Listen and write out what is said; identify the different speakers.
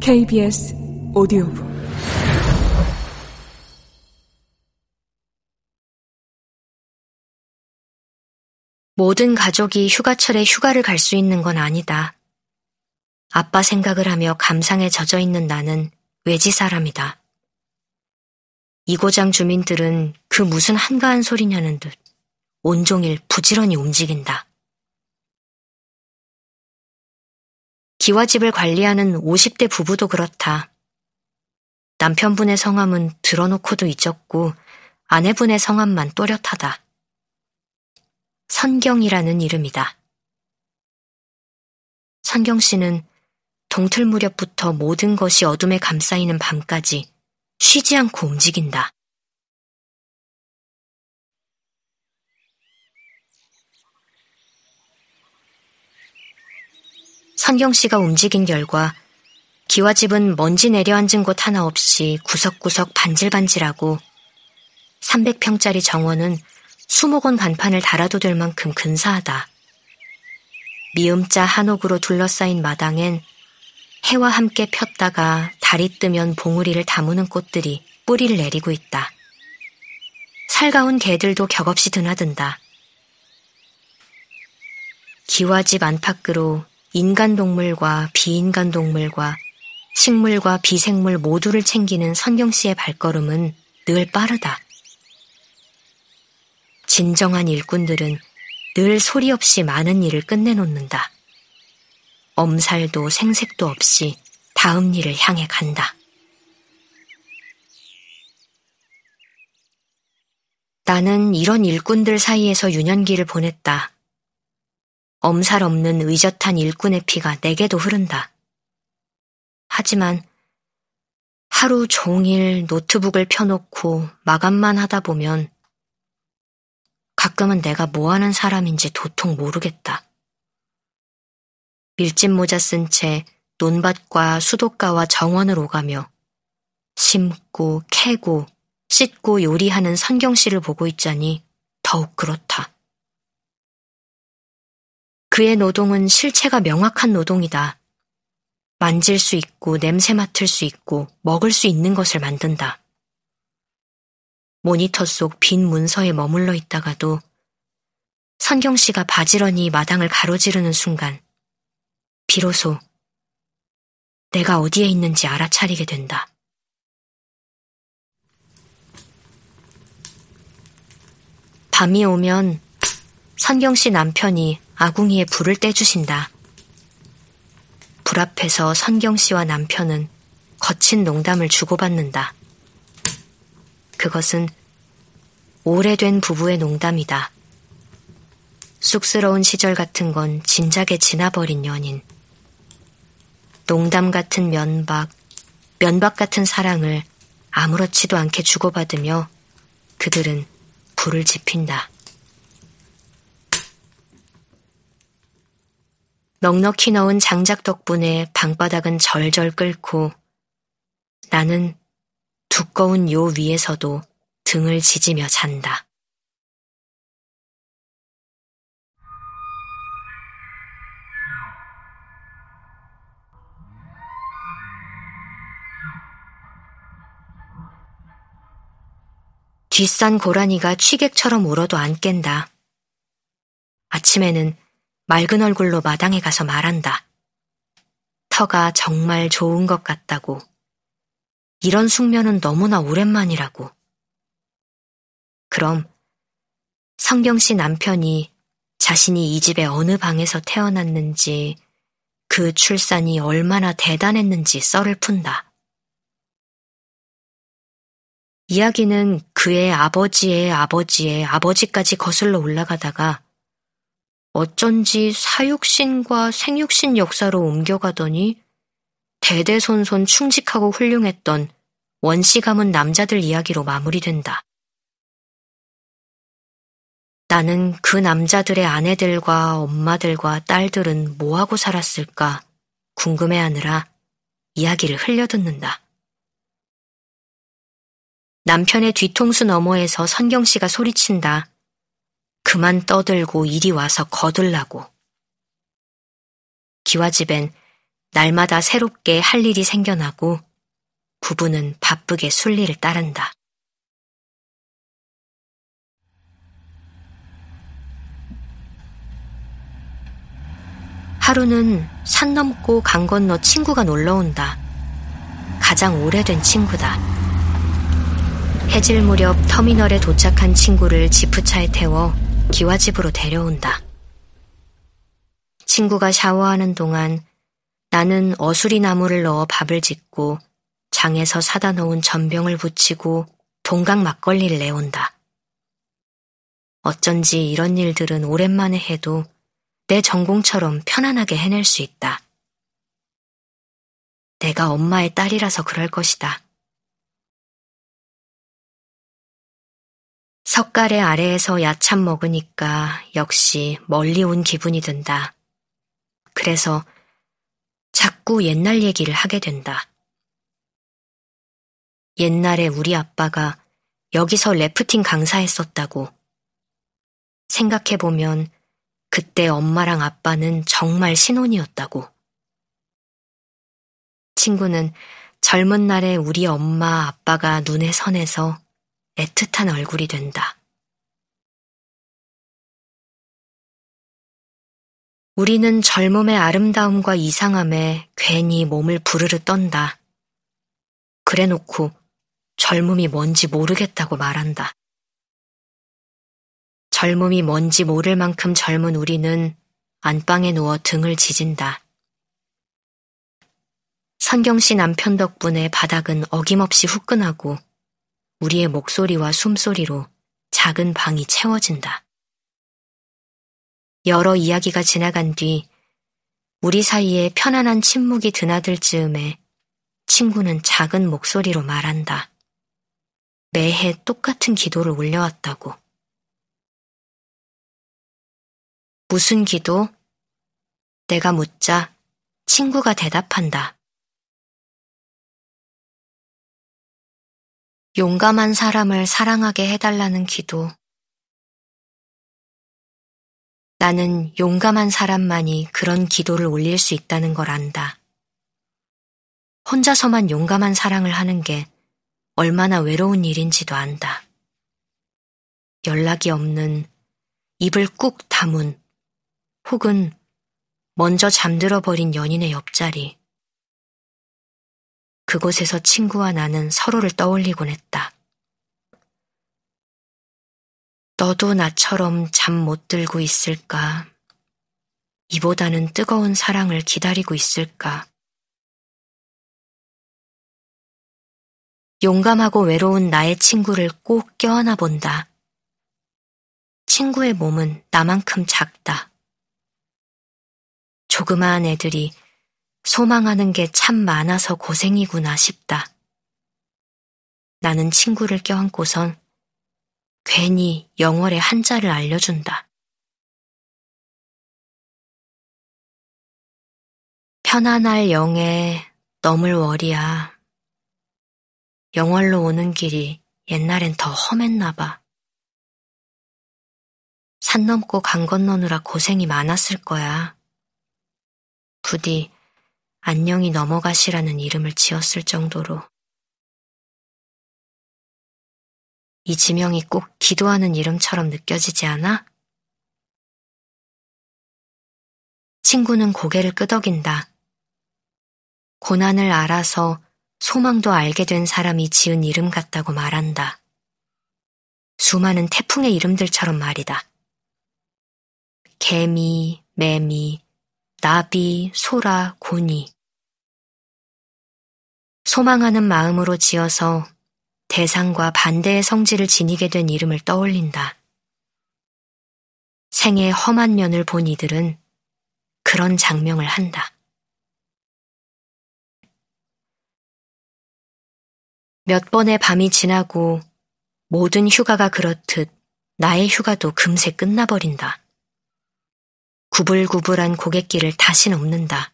Speaker 1: KBS 오디오북
Speaker 2: 모든 가족이 휴가철에 휴가를 갈 수 있는 건 아니다. 아빠 생각을 하며 감상에 젖어 있는 나는 외지 사람이다. 이고장 주민들은 그 무슨 한가한 소리냐는 듯 온종일 부지런히 움직인다. 기와집을 관리하는 50대 부부도 그렇다. 남편분의 성함은 들어놓고도 잊었고 아내분의 성함만 또렷하다. 선경이라는 이름이다. 선경 씨는 동틀 무렵부터 모든 것이 어둠에 감싸이는 밤까지 쉬지 않고 움직인다. 선경 씨가 움직인 결과 기와집은 먼지 내려앉은 곳 하나 없이 구석구석 반질반질하고 300평짜리 정원은 수목원 간판을 달아도 될 만큼 근사하다. 미음자 한옥으로 둘러싸인 마당엔 해와 함께 폈다가 달이 뜨면 봉우리를 다무는 꽃들이 뿌리를 내리고 있다. 살가운 개들도 격없이 드나든다. 기와집 안팎으로 인간 동물과 비인간 동물과 식물과 비생물 모두를 챙기는 선경 씨의 발걸음은 늘 빠르다. 진정한 일꾼들은 늘 소리 없이 많은 일을 끝내놓는다. 엄살도 생색도 없이 다음 일을 향해 간다. 나는 이런 일꾼들 사이에서 유년기를 보냈다. 엄살 없는 의젓한 일꾼의 피가 내게도 흐른다. 하지만 하루 종일 노트북을 펴놓고 마감만 하다 보면 가끔은 내가 뭐 하는 사람인지 도통 모르겠다. 밀짚 모자 쓴 채 논밭과 수도가와 정원을 오가며 심고 캐고 씻고 요리하는 선경 씨를 보고 있자니 더욱 그렇다. 그의 노동은 실체가 명확한 노동이다. 만질 수 있고 냄새 맡을 수 있고 먹을 수 있는 것을 만든다. 모니터 속 빈 문서에 머물러 있다가도 선경 씨가 바지런히 마당을 가로지르는 순간 비로소 내가 어디에 있는지 알아차리게 된다. 밤이 오면 선경 씨 남편이 아궁이에 불을 떼주신다. 불 앞에서 선경 씨와 남편은 거친 농담을 주고받는다. 그것은 오래된 부부의 농담이다. 쑥스러운 시절 같은 건 진작에 지나버린 연인. 농담 같은 면박, 면박 같은 사랑을 아무렇지도 않게 주고받으며 그들은 불을 지핀다. 넉넉히 넣은 장작 덕분에 방바닥은 절절 끓고 나는 두꺼운 요 위에서도 등을 지지며 잔다. 뒷산 고라니가 취객처럼 울어도 안 깬다. 아침에는 맑은 얼굴로 마당에 가서 말한다. 터가 정말 좋은 것 같다고. 이런 숙면은 너무나 오랜만이라고. 그럼 성경 씨 남편이 자신이 이 집의 어느 방에서 태어났는지 그 출산이 얼마나 대단했는지 썰을 푼다. 이야기는 그의 아버지의 아버지의 아버지까지 거슬러 올라가다가 어쩐지 사육신과 생육신 역사로 옮겨가더니 대대손손 충직하고 훌륭했던 원시 가문 남자들 이야기로 마무리된다. 나는 그 남자들의 아내들과 엄마들과 딸들은 뭐하고 살았을까 궁금해하느라 이야기를 흘려듣는다. 남편의 뒤통수 너머에서 선경 씨가 소리친다. 그만 떠들고 이리 와서 거들라고. 기와집엔 날마다 새롭게 할 일이 생겨나고 부부는 바쁘게 순리를 따른다. 하루는 산 넘고 강 건너 친구가 놀러 온다. 가장 오래된 친구다. 해질 무렵 터미널에 도착한 친구를 지프차에 태워 기와집으로 데려온다. 친구가 샤워하는 동안 나는 어수리 나무를 넣어 밥을 짓고 장에서 사다 놓은 전병을 붙이고 동강 막걸리를 내온다. 어쩐지 이런 일들은 오랜만에 해도 내 전공처럼 편안하게 해낼 수 있다. 내가 엄마의 딸이라서 그럴 것이다. 석가래 아래에서 야참 먹으니까 역시 멀리 온 기분이 든다. 그래서 자꾸 옛날 얘기를 하게 된다. 옛날에 우리 아빠가 여기서 래프팅 강사했었다고. 생각해보면 그때 엄마랑 아빠는 정말 신혼이었다고. 친구는 젊은 날에 우리 엄마 아빠가 눈에 선해서 애틋한 얼굴이 된다. 우리는 젊음의 아름다움과 이상함에 괜히 몸을 부르르 떤다. 그래 놓고 젊음이 뭔지 모르겠다고 말한다. 젊음이 뭔지 모를 만큼 젊은 우리는 안방에 누워 등을 지진다. 선경 씨 남편 덕분에 바닥은 어김없이 후끈하고 우리의 목소리와 숨소리로 작은 방이 채워진다. 여러 이야기가 지나간 뒤 우리 사이에 편안한 침묵이 드나들 즈음에 친구는 작은 목소리로 말한다. 매해 똑같은 기도를 올려왔다고. 무슨 기도? 내가 묻자 친구가 대답한다. 용감한 사람을 사랑하게 해달라는 기도. 나는 용감한 사람만이 그런 기도를 올릴 수 있다는 걸 안다. 혼자서만 용감한 사랑을 하는 게 얼마나 외로운 일인지도 안다. 연락이 없는 입을 꾹 다문 혹은 먼저 잠들어 버린 연인의 옆자리. 그곳에서 친구와 나는 서로를 떠올리곤 했다. 너도 나처럼 잠 못 들고 있을까? 이보다는 뜨거운 사랑을 기다리고 있을까? 용감하고 외로운 나의 친구를 꼭 껴안아 본다. 친구의 몸은 나만큼 작다. 조그마한 애들이 소망하는 게 참 많아서 고생이구나 싶다. 나는 친구를 껴안고선 괜히 영월의 한자를 알려준다. 편안할 영에 넘을 월이야. 영월로 오는 길이 옛날엔 더 험했나 봐. 산 넘고 강 건너느라 고생이 많았을 거야. 부디 안녕히 넘어가시라는 이름을 지었을 정도로. 이 지명이 꼭 기도하는 이름처럼 느껴지지 않아? 친구는 고개를 끄덕인다. 고난을 알아서 소망도 알게 된 사람이 지은 이름 같다고 말한다. 수많은 태풍의 이름들처럼 말이다. 개미, 매미, 나비, 소라, 고니. 소망하는 마음으로 지어서 대상과 반대의 성질을 지니게 된 이름을 떠올린다. 생의 험한 면을 본 이들은 그런 장명을 한다. 몇 번의 밤이 지나고 모든 휴가가 그렇듯 나의 휴가도 금세 끝나버린다. 구불구불한 고갯길을 다시 넘는다.